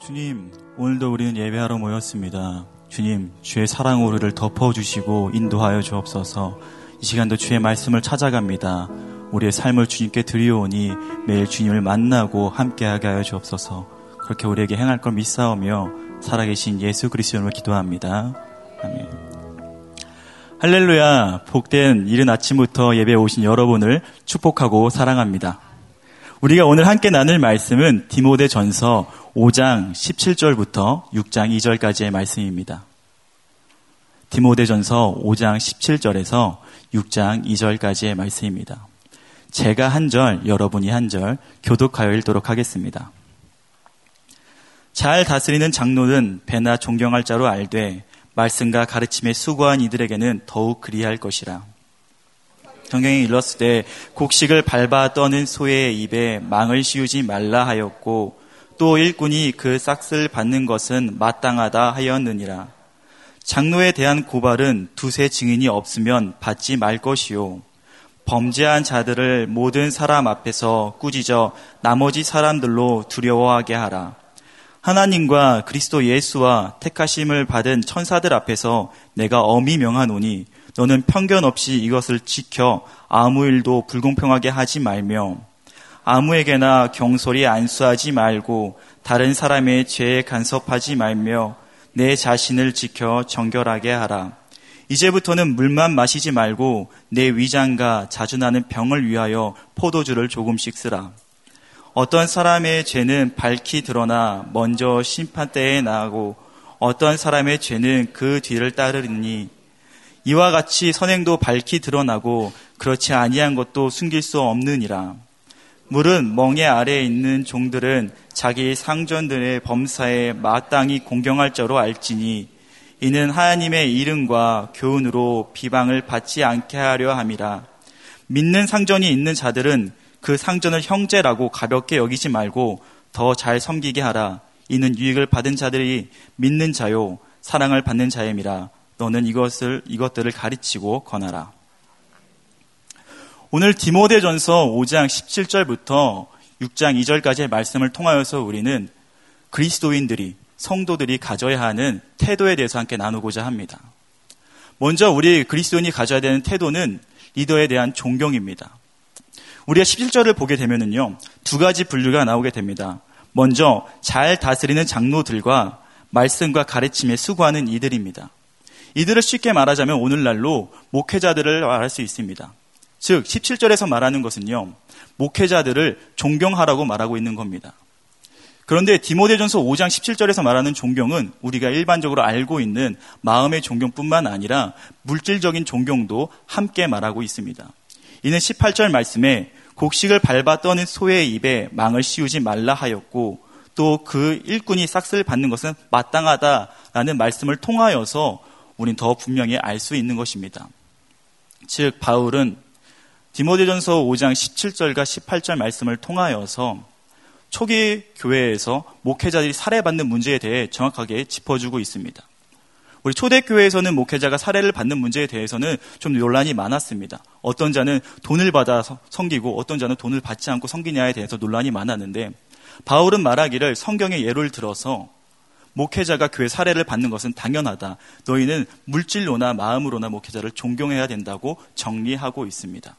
주님, 오늘도 우리는 예배하러 모였습니다. 주님, 주의 사랑 우리를 덮어주시고 인도하여 주옵소서. 이 시간도 주의 말씀을 찾아갑니다. 우리의 삶을 주님께 드리오니 매일 주님을 만나고 함께하게 하여 주옵소서. 그렇게 우리에게 행할 걸 믿사오며 살아계신 예수 그리스도를 기도합니다. 아멘. 할렐루야, 복된 이른 아침부터 예배에 오신 여러분을 축복하고 사랑합니다. 우리가 오늘 함께 나눌 말씀은 디모데 전서 5장 17절부터 6장 2절까지의 말씀입니다. 디모데 전서 5장 17절에서 6장 2절까지의 말씀입니다. 제가 한 절, 여러분이 한 절, 교독하여 읽도록 하겠습니다. 잘 다스리는 장로는 배나 존경할 자로 알되 말씀과 가르침에 수고한 이들에게는 더욱 그리할 것이라. 성경에 일렀을 때 곡식을 밟아 떠는 소의 입에 망을 씌우지 말라 하였고 또 일꾼이 그 싹을 받는 것은 마땅하다 하였느니라. 장로에 대한 고발은 두세 증인이 없으면 받지 말 것이요. 범죄한 자들을 모든 사람 앞에서 꾸짖어 나머지 사람들로 두려워하게 하라. 하나님과 그리스도 예수와 택하심을 받은 천사들 앞에서 내가 엄히 명하노니 너는 편견 없이 이것을 지켜 아무 일도 불공평하게 하지 말며 아무에게나 경솔히 안수하지 말고 다른 사람의 죄에 간섭하지 말며 내 자신을 지켜 정결하게 하라. 이제부터는 물만 마시지 말고 내 위장과 자주 나는 병을 위하여 포도주를 조금씩 쓰라. 어떤 사람의 죄는 밝히 드러나 먼저 심판대에 나고 어떤 사람의 죄는 그 뒤를 따르니 이와 같이 선행도 밝히 드러나고 그렇지 아니한 것도 숨길 수 없느니라. 물은 멍에 아래에 있는 종들은 자기 상전들의 범사에 마땅히 공경할 자로 알지니 이는 하나님의 이름과 교훈으로 비방을 받지 않게 하려 함이라. 믿는 상전이 있는 자들은 그 상전을 형제라고 가볍게 여기지 말고 더 잘 섬기게 하라. 이는 유익을 받은 자들이 믿는 자요 사랑을 받는 자임이라. 너는 이것을 이것들을 가르치고 권하라. 오늘 디모데전서 5장 17절부터 6장 2절까지의 말씀을 통하여서 우리는 그리스도인들이 성도들이 가져야 하는 태도에 대해서 함께 나누고자 합니다. 먼저 우리 그리스도인이 가져야 되는 태도는 리더에 대한 존경입니다. 우리가 17절을 보게 되면은요, 두 가지 분류가 나오게 됩니다. 먼저 잘 다스리는 장로들과 말씀과 가르침에 수고하는 이들입니다. 이들을 쉽게 말하자면 오늘날로 목회자들을 말할 수 있습니다. 즉 17절에서 말하는 것은요. 목회자들을 존경하라고 말하고 있는 겁니다. 그런데 디모데전서 5장 17절에서 말하는 존경은 우리가 일반적으로 알고 있는 마음의 존경뿐만 아니라 물질적인 존경도 함께 말하고 있습니다. 이는 18절 말씀에 곡식을 밟아 떠는 소의 입에 망을 씌우지 말라 하였고 또 그 일꾼이 싹쓸 받는 것은 마땅하다라는 말씀을 통하여서 우린 더 분명히 알 수 있는 것입니다. 즉 바울은 디모데전서 5장 17절과 18절 말씀을 통하여서 초기 교회에서 목회자들이 살해받는 문제에 대해 정확하게 짚어주고 있습니다. 우리 초대교회에서는 목회자가 살해를 받는 문제에 대해서는 좀 논란이 많았습니다. 어떤 자는 돈을 받아 섬기고 어떤 자는 돈을 받지 않고 섬기냐에 대해서 논란이 많았는데 바울은 말하기를 성경의 예를 들어서 목회자가 교회 사례를 받는 것은 당연하다. 너희는 물질로나 마음으로나 목회자를 존경해야 된다고 정리하고 있습니다.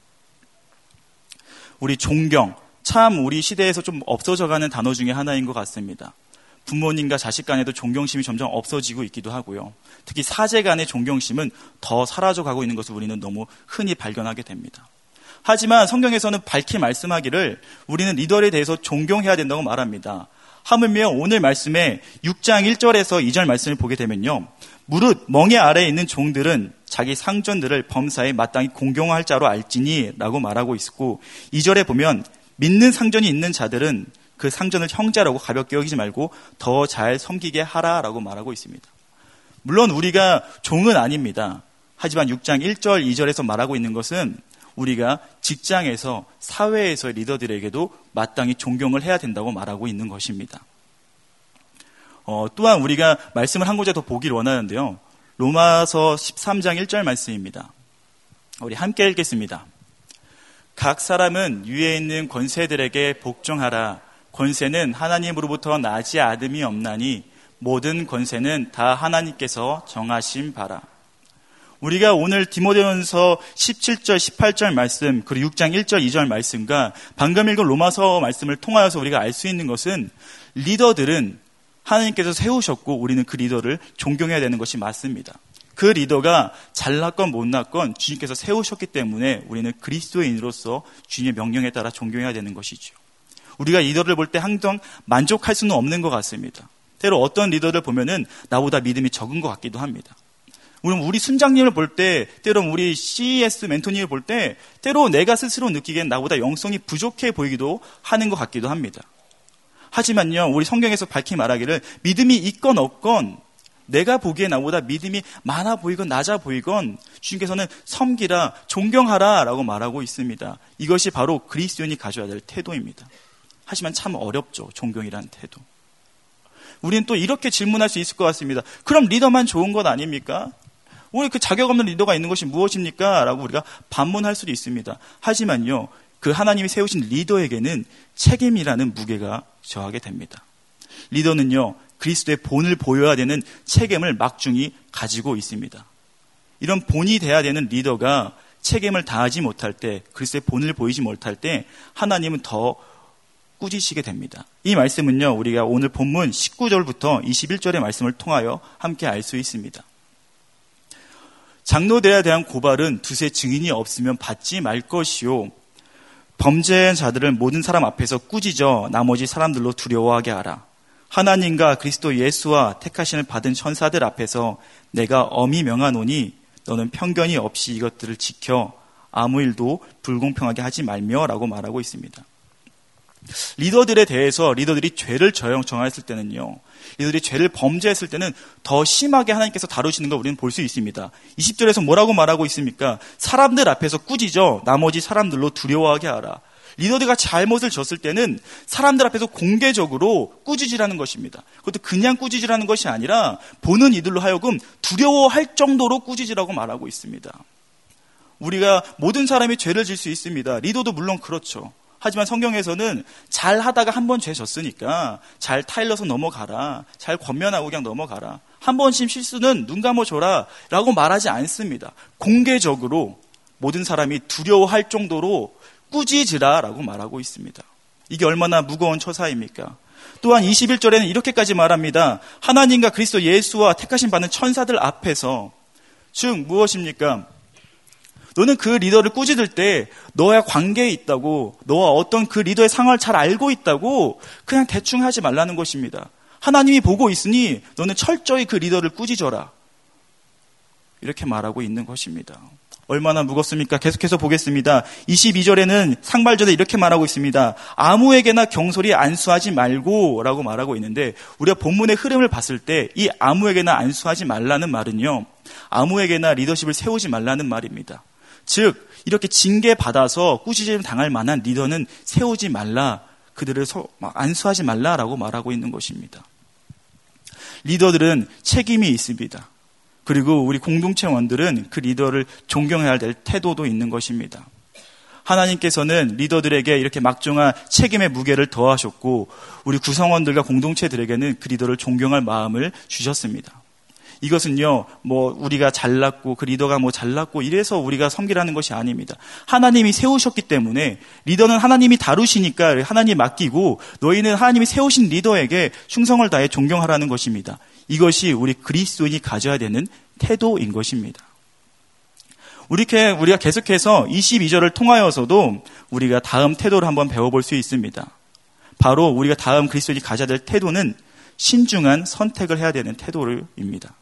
우리 존경, 참 우리 시대에서 좀 없어져가는 단어 중에 하나인 것 같습니다. 부모님과 자식 간에도 존경심이 점점 없어지고 있기도 하고요. 특히 사제 간의 존경심은 더 사라져가고 있는 것을 우리는 너무 흔히 발견하게 됩니다. 하지만 성경에서는 밝히 말씀하기를 우리는 리더에 대해서 존경해야 된다고 말합니다. 하물며 오늘 말씀에 6장 1절에서 2절 말씀을 보게 되면요. 무릇 멍에 아래에 있는 종들은 자기 상전들을 범사에 마땅히 공경할 자로 알지니 라고 말하고 있고 2절에 보면 믿는 상전이 있는 자들은 그 상전을 형제라고 가볍게 여기지 말고 더 잘 섬기게 하라라고 말하고 있습니다. 물론 우리가 종은 아닙니다. 하지만 6장 1절, 2절에서 말하고 있는 것은 우리가 직장에서 사회에서의 리더들에게도 마땅히 존경을 해야 된다고 말하고 있는 것입니다. 어, 또한 우리가 말씀을 한 구절 더 보기를 원하는데요. 로마서 13장 1절 말씀입니다. 우리 함께 읽겠습니다. 각 사람은 위에 있는 권세들에게 복종하라. 권세는 하나님으로부터 나지 않음이 없나니 모든 권세는 다 하나님께서 정하신 바라. 우리가 오늘 디모데전서 17절, 18절 말씀, 그리고 6장 1절, 2절 말씀과 방금 읽은 로마서 말씀을 통하여서 우리가 알 수 있는 것은 리더들은 하나님께서 세우셨고 우리는 그 리더를 존경해야 되는 것이 맞습니다. 그 리더가 잘났건 못났건 주님께서 세우셨기 때문에 우리는 그리스도인으로서 주님의 명령에 따라 존경해야 되는 것이죠. 우리가 리더를 볼 때 항상 만족할 수는 없는 것 같습니다. 때로 어떤 리더를 보면은 나보다 믿음이 적은 것 같기도 합니다. 우리는 우리 순장님을 볼 때, 때로 우리 CES 멘토님을 볼 때, 때로 내가 스스로 느끼기엔 나보다 영성이 부족해 보이기도 하는 것 같기도 합니다. 하지만요, 우리 성경에서 밝히 말하기를 믿음이 있건 없건 내가 보기에 나보다 믿음이 많아 보이건 낮아 보이건 주님께서는 섬기라, 존경하라 라고 말하고 있습니다. 이것이 바로 그리스도인이 가져야 될 태도입니다. 하지만 참 어렵죠, 존경이란 태도. 우리는 또 이렇게 질문할 수 있을 것 같습니다. 그럼 리더만 좋은 것 아닙니까? 우리 그 자격 없는 리더가 있는 것이 무엇입니까? 라고 우리가 반문할 수도 있습니다. 하지만요, 그 하나님이 세우신 리더에게는 책임이라는 무게가 저하게 됩니다. 리더는요, 그리스도의 본을 보여야 되는 책임을 막중히 가지고 있습니다. 이런 본이 돼야 되는 리더가 책임을 다하지 못할 때, 그리스도의 본을 보이지 못할 때, 하나님은 더 꾸짖으시게 됩니다. 이 말씀은요, 우리가 오늘 본문 19절부터 21절의 말씀을 통하여 함께 알 수 있습니다. 장로대에 대한 고발은 두세 증인이 없으면 받지 말 것이요. 범죄한 자들을 모든 사람 앞에서 꾸짖어 나머지 사람들로 두려워하게 하라. 하나님과 그리스도 예수와 택하신을 받은 천사들 앞에서 내가 엄히 명하노니 너는 편견이 없이 이것들을 지켜 아무 일도 불공평하게 하지 말며 라고 말하고 있습니다. 리더들에 대해서 리더들이 죄를 정했을 때는요. 리더들이 죄를 범죄했을 때는 더 심하게 하나님께서 다루시는 걸 우리는 볼 수 있습니다. 20절에서 뭐라고 말하고 있습니까? 사람들 앞에서 꾸짖어 나머지 사람들로 두려워하게 하라. 리더들가 잘못을 졌을 때는 사람들 앞에서 공개적으로 꾸짖으라는 것입니다. 그것도 그냥 꾸짖으라는 것이 아니라 보는 이들로 하여금 두려워할 정도로 꾸짖으라고 말하고 있습니다. 우리가 모든 사람이 죄를 질 수 있습니다. 리더도 물론 그렇죠. 하지만 성경에서는 잘 하다가 한 번 죄 졌으니까 잘 타일러서 넘어가라. 잘 권면하고 그냥 넘어가라. 한 번씩 실수는 눈 감아줘라. 라고 말하지 않습니다. 공개적으로 모든 사람이 두려워할 정도로 꾸짖으라. 라고 말하고 있습니다. 이게 얼마나 무거운 처사입니까? 또한 21절에는 이렇게까지 말합니다. 하나님과 그리스도 예수와 택하신 받는 천사들 앞에서 즉 무엇입니까? 너는 그 리더를 꾸짖을 때 너와 관계에 있다고, 너와 어떤 그 리더의 상황을 잘 알고 있다고 그냥 대충 하지 말라는 것입니다. 하나님이 보고 있으니 너는 철저히 그 리더를 꾸짖어라. 이렇게 말하고 있는 것입니다. 얼마나 무겁습니까? 계속해서 보겠습니다. 22절에는 상발절에 이렇게 말하고 있습니다. 아무에게나 경솔히 안수하지 말고 라고 말하고 있는데 우리가 본문의 흐름을 봤을 때 이 아무에게나 안수하지 말라는 말은요. 아무에게나 리더십을 세우지 말라는 말입니다. 즉 이렇게 징계 받아서 꾸짖음 당할 만한 리더는 세우지 말라. 그들을 안수하지 말라라고 말하고 있는 것입니다. 리더들은 책임이 있습니다. 그리고 우리 공동체원들은 그 리더를 존경해야 될 태도도 있는 것입니다. 하나님께서는 리더들에게 이렇게 막중한 책임의 무게를 더하셨고 우리 구성원들과 공동체들에게는 그 리더를 존경할 마음을 주셨습니다. 이것은요, 뭐, 우리가 잘났고, 그 리더가 뭐 잘났고, 이래서 우리가 섬기라는 것이 아닙니다. 하나님이 세우셨기 때문에, 리더는 하나님이 다루시니까 하나님 맡기고, 너희는 하나님이 세우신 리더에게 충성을 다해 존경하라는 것입니다. 이것이 우리 그리스도인이 가져야 되는 태도인 것입니다. 우리게 우리가 계속해서 22절을 통하여서도 우리가 다음 태도를 한번 배워볼 수 있습니다. 바로 우리가 다음 그리스도인이 가져야 될 태도는 신중한 선택을 해야 되는 태도입니다.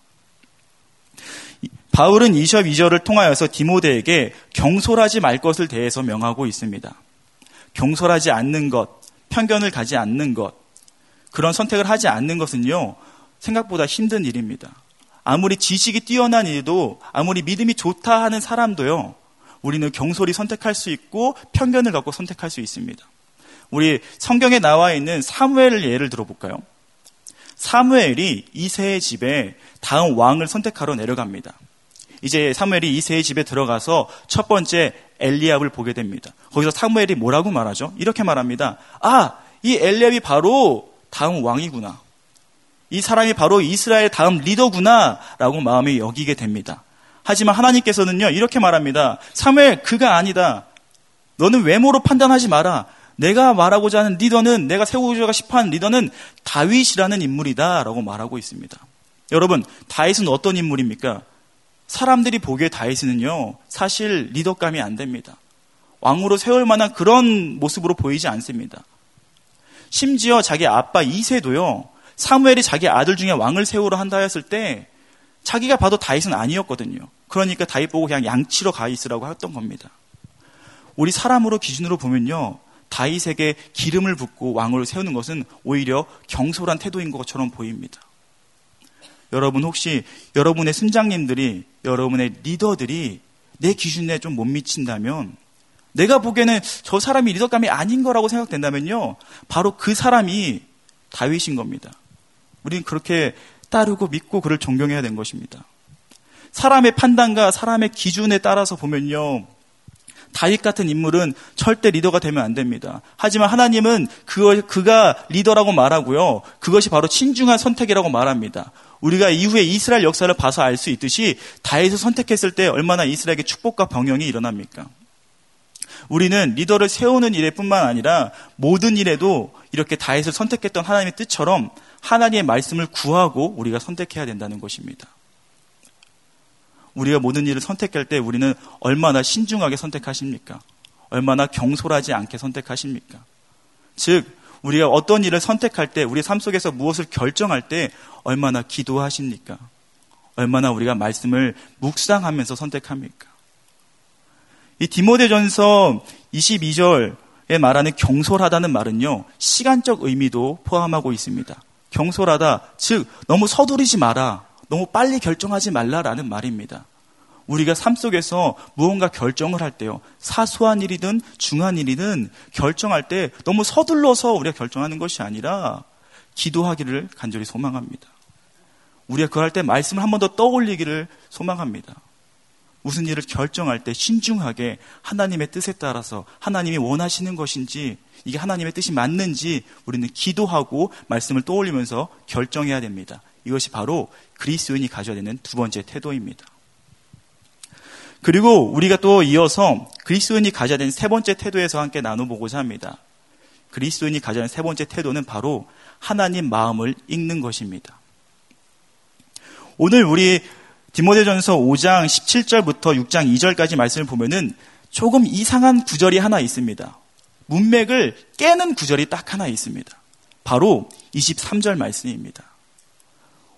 바울은 22절을 통하여서 디모데에게 경솔하지 말 것을 대해서 명하고 있습니다. 경솔하지 않는 것, 편견을 가지 않는 것, 그런 선택을 하지 않는 것은요, 생각보다 힘든 일입니다. 아무리 지식이 뛰어난 일도, 아무리 믿음이 좋다 하는 사람도요, 우리는 경솔히 선택할 수 있고 편견을 갖고 선택할 수 있습니다. 우리 성경에 나와 있는 사무엘을 예를 들어볼까요? 사무엘이 이세의 집에 다음 왕을 선택하러 내려갑니다. 이제 사무엘이 이세의 집에 들어가서 첫 번째 엘리압을 보게 됩니다. 거기서 사무엘이 뭐라고 말하죠? 이렇게 말합니다. 아, 이 엘리압이 바로 다음 왕이구나. 이 사람이 바로 이스라엘 다음 리더구나 라고 마음에 여기게 됩니다. 하지만 하나님께서는요 이렇게 말합니다. 사무엘 그가 아니다. 너는 외모로 판단하지 마라. 내가 말하고자 하는 리더는 내가 세우고자 싶어하는 리더는 다윗이라는 인물이다 라고 말하고 있습니다. 여러분 다윗은 어떤 인물입니까? 사람들이 보기에 다윗은요 사실 리더감이 안 됩니다. 왕으로 세울 만한 그런 모습으로 보이지 않습니다. 심지어 자기 아빠 이세도요 사무엘이 자기 아들 중에 왕을 세우러 한다 했을 때 자기가 봐도 다윗은 아니었거든요. 그러니까 다윗 보고 그냥 양치러 가 있으라고 했던 겁니다. 우리 사람으로 기준으로 보면요. 다윗에게 기름을 붓고 왕으로 세우는 것은 오히려 경솔한 태도인 것처럼 보입니다. 여러분 혹시 여러분의 순장님들이 여러분의 리더들이 내 기준에 좀 못 미친다면 내가 보기에는 저 사람이 리더감이 아닌 거라고 생각된다면요. 바로 그 사람이 다윗인 겁니다. 우리는 그렇게 따르고 믿고 그를 존경해야 되는 것입니다. 사람의 판단과 사람의 기준에 따라서 보면요. 다윗 같은 인물은 절대 리더가 되면 안 됩니다. 하지만 하나님은 그, 그가 리더라고 말하고요. 그것이 바로 신중한 선택이라고 말합니다. 우리가 이후에 이스라엘 역사를 봐서 알 수 있듯이 다윗을 선택했을 때 얼마나 이스라엘에게 축복과 병영이 일어납니까? 우리는 리더를 세우는 일에 뿐만 아니라 모든 일에도 이렇게 다윗을 선택했던 하나님의 뜻처럼 하나님의 말씀을 구하고 우리가 선택해야 된다는 것입니다. 우리가 모든 일을 선택할 때 우리는 얼마나 신중하게 선택하십니까? 얼마나 경솔하지 않게 선택하십니까? 즉, 우리가 어떤 일을 선택할 때, 우리 삶 속에서 무엇을 결정할 때 얼마나 기도하십니까? 얼마나 우리가 말씀을 묵상하면서 선택합니까? 이 디모데전서 22절에 말하는 경솔하다는 말은요, 시간적 의미도 포함하고 있습니다. 경솔하다, 즉, 너무 서두르지 마라. 너무 빨리 결정하지 말라라는 말입니다. 우리가 삶 속에서 무언가 결정을 할 때요. 사소한 일이든 중한 일이든 결정할 때 너무 서둘러서 우리가 결정하는 것이 아니라 기도하기를 간절히 소망합니다. 우리가 그할때 말씀을 한 번 더 떠올리기를 소망합니다. 무슨 일을 결정할 때 신중하게 하나님의 뜻에 따라서 하나님이 원하시는 것인지 이게 하나님의 뜻이 맞는지 우리는 기도하고 말씀을 떠올리면서 결정해야 됩니다. 이것이 바로 그리스도인이 가져야 되는 두 번째 태도입니다. 그리고 우리가 또 이어서 그리스도인이 가져야 되는 세 번째 태도에서 함께 나눠보고자 합니다. 그리스도인이 가져야 하는 세 번째 태도는 바로 하나님 마음을 읽는 것입니다. 오늘 우리 디모데전서 5장 17절부터 6장 2절까지 말씀을 보면은 조금 이상한 구절이 하나 있습니다. 문맥을 깨는 구절이 딱 하나 있습니다. 바로 23절 말씀입니다.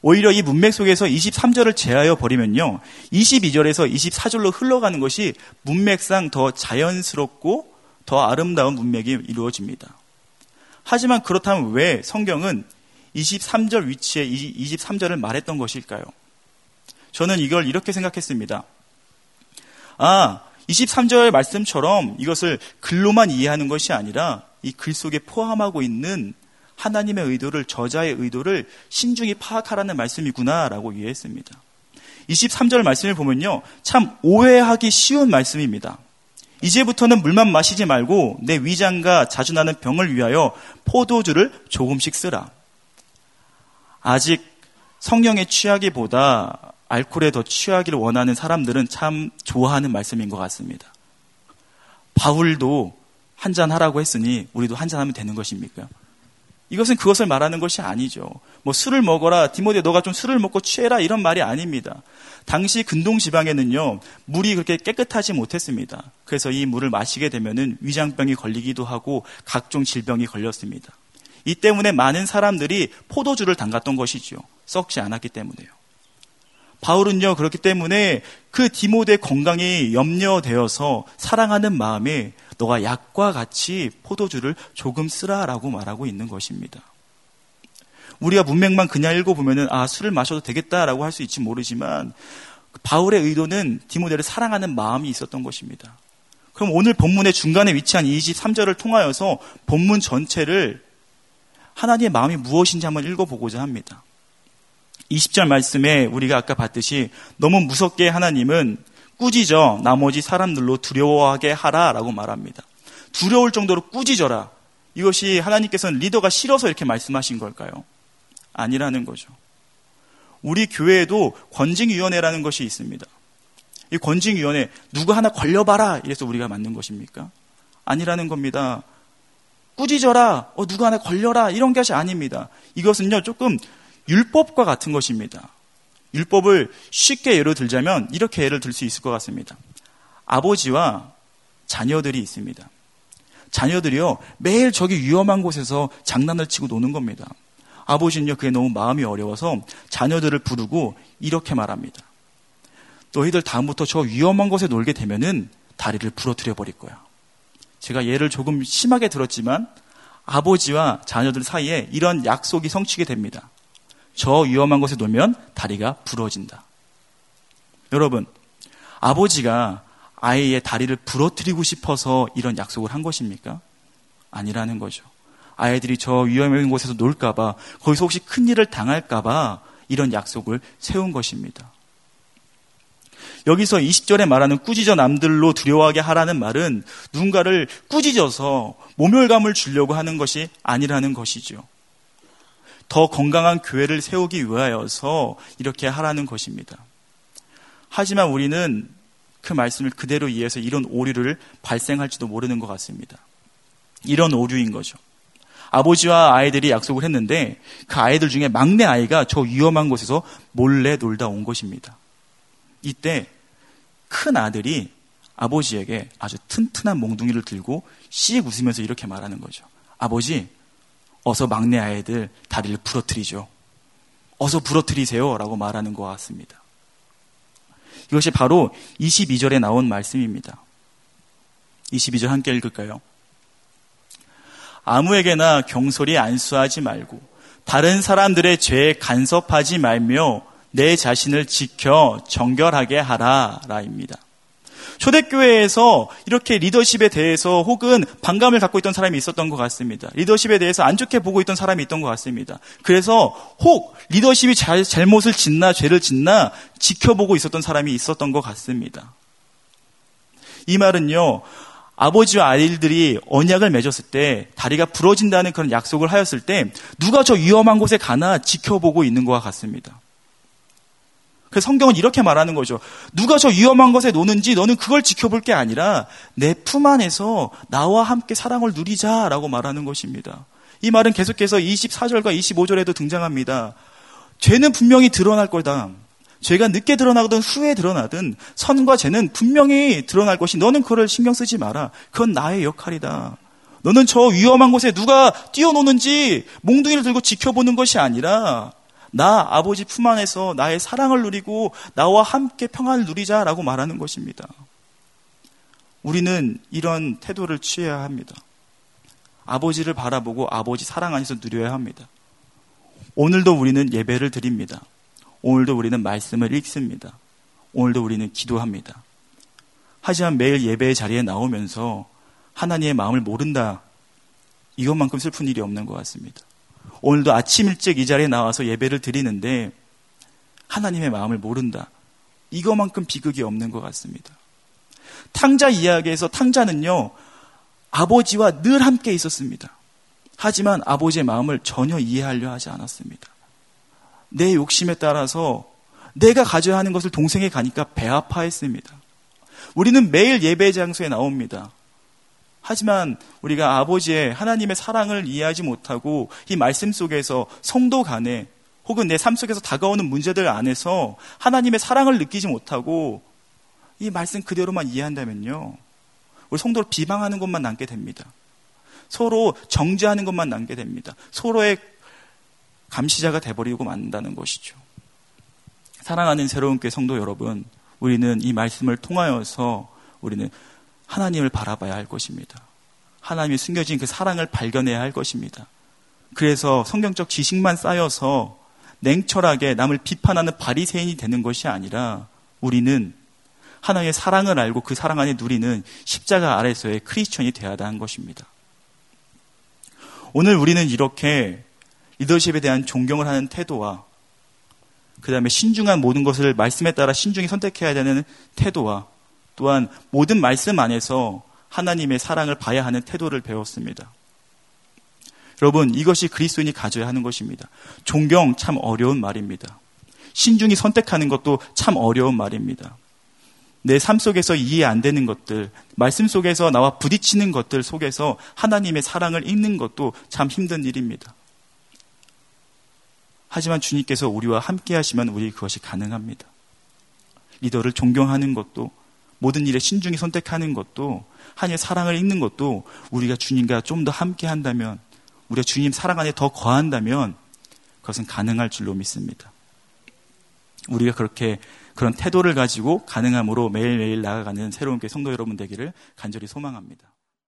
오히려 이 문맥 속에서 23절을 제하여 버리면요. 22절에서 24절로 흘러가는 것이 문맥상 더 자연스럽고 더 아름다운 문맥이 이루어집니다. 하지만 그렇다면 왜 성경은 23절 위치에 23절을 말했던 것일까요? 저는 이걸 이렇게 생각했습니다. 아, 23절 말씀처럼 이것을 글로만 이해하는 것이 아니라 이 글 속에 포함하고 있는 하나님의 의도를 저자의 의도를 신중히 파악하라는 말씀이구나라고 이해했습니다. 23절 말씀을 보면요. 참 오해하기 쉬운 말씀입니다. 이제부터는 물만 마시지 말고 내 위장과 자주 나는 병을 위하여 포도주를 조금씩 쓰라. 아직 성령에 취하기보다 알코올에 더 취하기를 원하는 사람들은 참 좋아하는 말씀인 것 같습니다. 바울도 한잔 하라고 했으니 우리도 한잔 하면 되는 것입니까? 이것은 그것을 말하는 것이 아니죠. 뭐 술을 먹어라, 디모데 너가 좀 술을 먹고 취해라 이런 말이 아닙니다. 당시 근동 지방에는요 물이 그렇게 깨끗하지 못했습니다. 그래서 이 물을 마시게 되면은 위장병이 걸리기도 하고 각종 질병이 걸렸습니다. 이 때문에 많은 사람들이 포도주를 담갔던 것이죠. 썩지 않았기 때문에요. 바울은요 그렇기 때문에 그 디모데 건강이 염려되어서 사랑하는 마음에 너가 약과 같이 포도주를 조금 쓰라라고 말하고 있는 것입니다. 우리가 문맥만 그냥 읽어보면은 아 술을 마셔도 되겠다라고 할 수 있지 모르지만 바울의 의도는 디모데를 사랑하는 마음이 있었던 것입니다. 그럼 오늘 본문의 중간에 위치한 23절을 통하여서 본문 전체를 하나님의 마음이 무엇인지 한번 읽어보고자 합니다. 20절 말씀에 우리가 아까 봤듯이 너무 무섭게 하나님은 꾸짖어 나머지 사람들로 두려워하게 하라 라고 말합니다. 두려울 정도로 꾸짖어라. 이것이 하나님께서는 리더가 싫어서 이렇게 말씀하신 걸까요? 아니라는 거죠. 우리 교회에도 권징위원회라는 것이 있습니다. 이 권징위원회 누구 하나 걸려봐라 이래서 우리가 만든 것입니까? 아니라는 겁니다. 꾸짖어라, 어, 누구 하나 걸려라 이런 것이 아닙니다. 이것은요 조금 율법과 같은 것입니다. 율법을 쉽게 예로 들자면 이렇게 예를 들 수 있을 것 같습니다. 아버지와 자녀들이 있습니다. 자녀들이요 매일 저기 위험한 곳에서 장난을 치고 노는 겁니다. 아버지는요 그게 너무 마음이 어려워서 자녀들을 부르고 이렇게 말합니다. 너희들 다음부터 저 위험한 곳에 놀게 되면은 다리를 부러뜨려 버릴 거야. 제가 예를 조금 심하게 들었지만 아버지와 자녀들 사이에 이런 약속이 성취게 됩니다. 저 위험한 곳에 놀면 다리가 부러진다. 여러분, 아버지가 아이의 다리를 부러뜨리고 싶어서 이런 약속을 한 것입니까? 아니라는 거죠. 아이들이 저 위험한 곳에서 놀까봐, 거기서 혹시 큰일을 당할까봐 이런 약속을 세운 것입니다. 여기서 20절에 말하는 꾸짖어 남들로 두려워하게 하라는 말은 누군가를 꾸짖어서 모멸감을 주려고 하는 것이 아니라는 것이죠. 더 건강한 교회를 세우기 위하여서 이렇게 하라는 것입니다. 하지만 우리는 그 말씀을 그대로 이해해서 이런 오류를 발생할지도 모르는 것 같습니다. 이런 오류인 거죠. 아버지와 아이들이 약속을 했는데 그 아이들 중에 막내 아이가 저 위험한 곳에서 몰래 놀다 온 것입니다. 이때 큰 아들이 아버지에게 아주 튼튼한 몽둥이를 들고 씩 웃으면서 이렇게 말하는 거죠. 아버지, 어서 막내 아이들 다리를 부러뜨리죠. 어서 부러뜨리세요. 라고 말하는 것 같습니다. 이것이 바로 22절에 나온 말씀입니다. 22절 함께 읽을까요? 아무에게나 경솔히 안수하지 말고 다른 사람들의 죄에 간섭하지 말며 내 자신을 지켜 정결하게 하라 라입니다. 초대교회에서 이렇게 리더십에 대해서 혹은 반감을 갖고 있던 사람이 있었던 것 같습니다. 리더십에 대해서 안 좋게 보고 있던 사람이 있던 것 같습니다. 그래서 혹 리더십이 잘, 잘못을 짓나 죄를 짓나 지켜보고 있었던 사람이 있었던 것 같습니다. 이 말은요, 아버지와 아이들이 언약을 맺었을 때 다리가 부러진다는 그런 약속을 하였을 때 누가 저 위험한 곳에 가나 지켜보고 있는 것과 같습니다. 그 성경은 이렇게 말하는 거죠. 누가 저 위험한 것에 노는지 너는 그걸 지켜볼 게 아니라 내 품 안에서 나와 함께 사랑을 누리자라고 말하는 것입니다. 이 말은 계속해서 24절과 25절에도 등장합니다. 죄는 분명히 드러날 거다. 죄가 늦게 드러나든 후에 드러나든 선과 죄는 분명히 드러날 것이 너는 그걸 신경 쓰지 마라. 그건 나의 역할이다. 너는 저 위험한 곳에 누가 뛰어노는지 몽둥이를 들고 지켜보는 것이 아니라 나 아버지 품 안에서 나의 사랑을 누리고 나와 함께 평안을 누리자라고 말하는 것입니다. 우리는 이런 태도를 취해야 합니다. 아버지를 바라보고 아버지 사랑 안에서 누려야 합니다. 오늘도 우리는 예배를 드립니다. 오늘도 우리는 말씀을 읽습니다. 오늘도 우리는 기도합니다. 하지만 매일 예배의 자리에 나오면서 하나님의 마음을 모른다. 이것만큼 슬픈 일이 없는 것 같습니다. 오늘도 아침 일찍 이 자리에 나와서 예배를 드리는데 하나님의 마음을 모른다. 이거만큼 비극이 없는 것 같습니다. 탕자 이야기에서 탕자는요, 아버지와 늘 함께 있었습니다. 하지만 아버지의 마음을 전혀 이해하려 하지 않았습니다. 내 욕심에 따라서 내가 가져야 하는 것을 동생에 가니까 배 아파했습니다. 우리는 매일 예배 장소에 나옵니다. 하지만 우리가 아버지의 하나님의 사랑을 이해하지 못하고 이 말씀 속에서 성도 간에 혹은 내 삶 속에서 다가오는 문제들 안에서 하나님의 사랑을 느끼지 못하고 이 말씀 그대로만 이해한다면요. 우리 성도를 비방하는 것만 남게 됩니다. 서로 정죄하는 것만 남게 됩니다. 서로의 감시자가 돼버리고 만다는 것이죠. 사랑하는 새로운 교회 성도 여러분, 우리는 이 말씀을 통하여서 우리는 하나님을 바라봐야 할 것입니다. 하나님이 숨겨진 그 사랑을 발견해야 할 것입니다. 그래서 성경적 지식만 쌓여서 냉철하게 남을 비판하는 바리새인이 되는 것이 아니라 우리는 하나님의 사랑을 알고 그 사랑 안에 누리는 십자가 아래서의 크리스천이 되어야 하는 것입니다. 오늘 우리는 이렇게 리더십에 대한 존경을 하는 태도와 그 다음에 신중한 모든 것을 말씀에 따라 신중히 선택해야 되는 태도와 또한 모든 말씀 안에서 하나님의 사랑을 봐야 하는 태도를 배웠습니다. 여러분, 이것이 그리스도인이 가져야 하는 것입니다. 존경 참 어려운 말입니다. 신중히 선택하는 것도 참 어려운 말입니다. 내 삶 속에서 이해 안 되는 것들, 말씀 속에서 나와 부딪히는 것들 속에서 하나님의 사랑을 읽는 것도 참 힘든 일입니다. 하지만 주님께서 우리와 함께 하시면 우리 그것이 가능합니다. 리더를 존경하는 것도 모든 일에 신중히 선택하는 것도 하나님의 사랑을 읽는 것도 우리가 주님과 좀 더 함께 한다면 우리가 주님 사랑 안에 더 거한다면 그것은 가능할 줄로 믿습니다. 우리가 그렇게 그런 태도를 가지고 가능함으로 매일매일 나아가는 새로운 교 성도 여러분 되기를 간절히 소망합니다.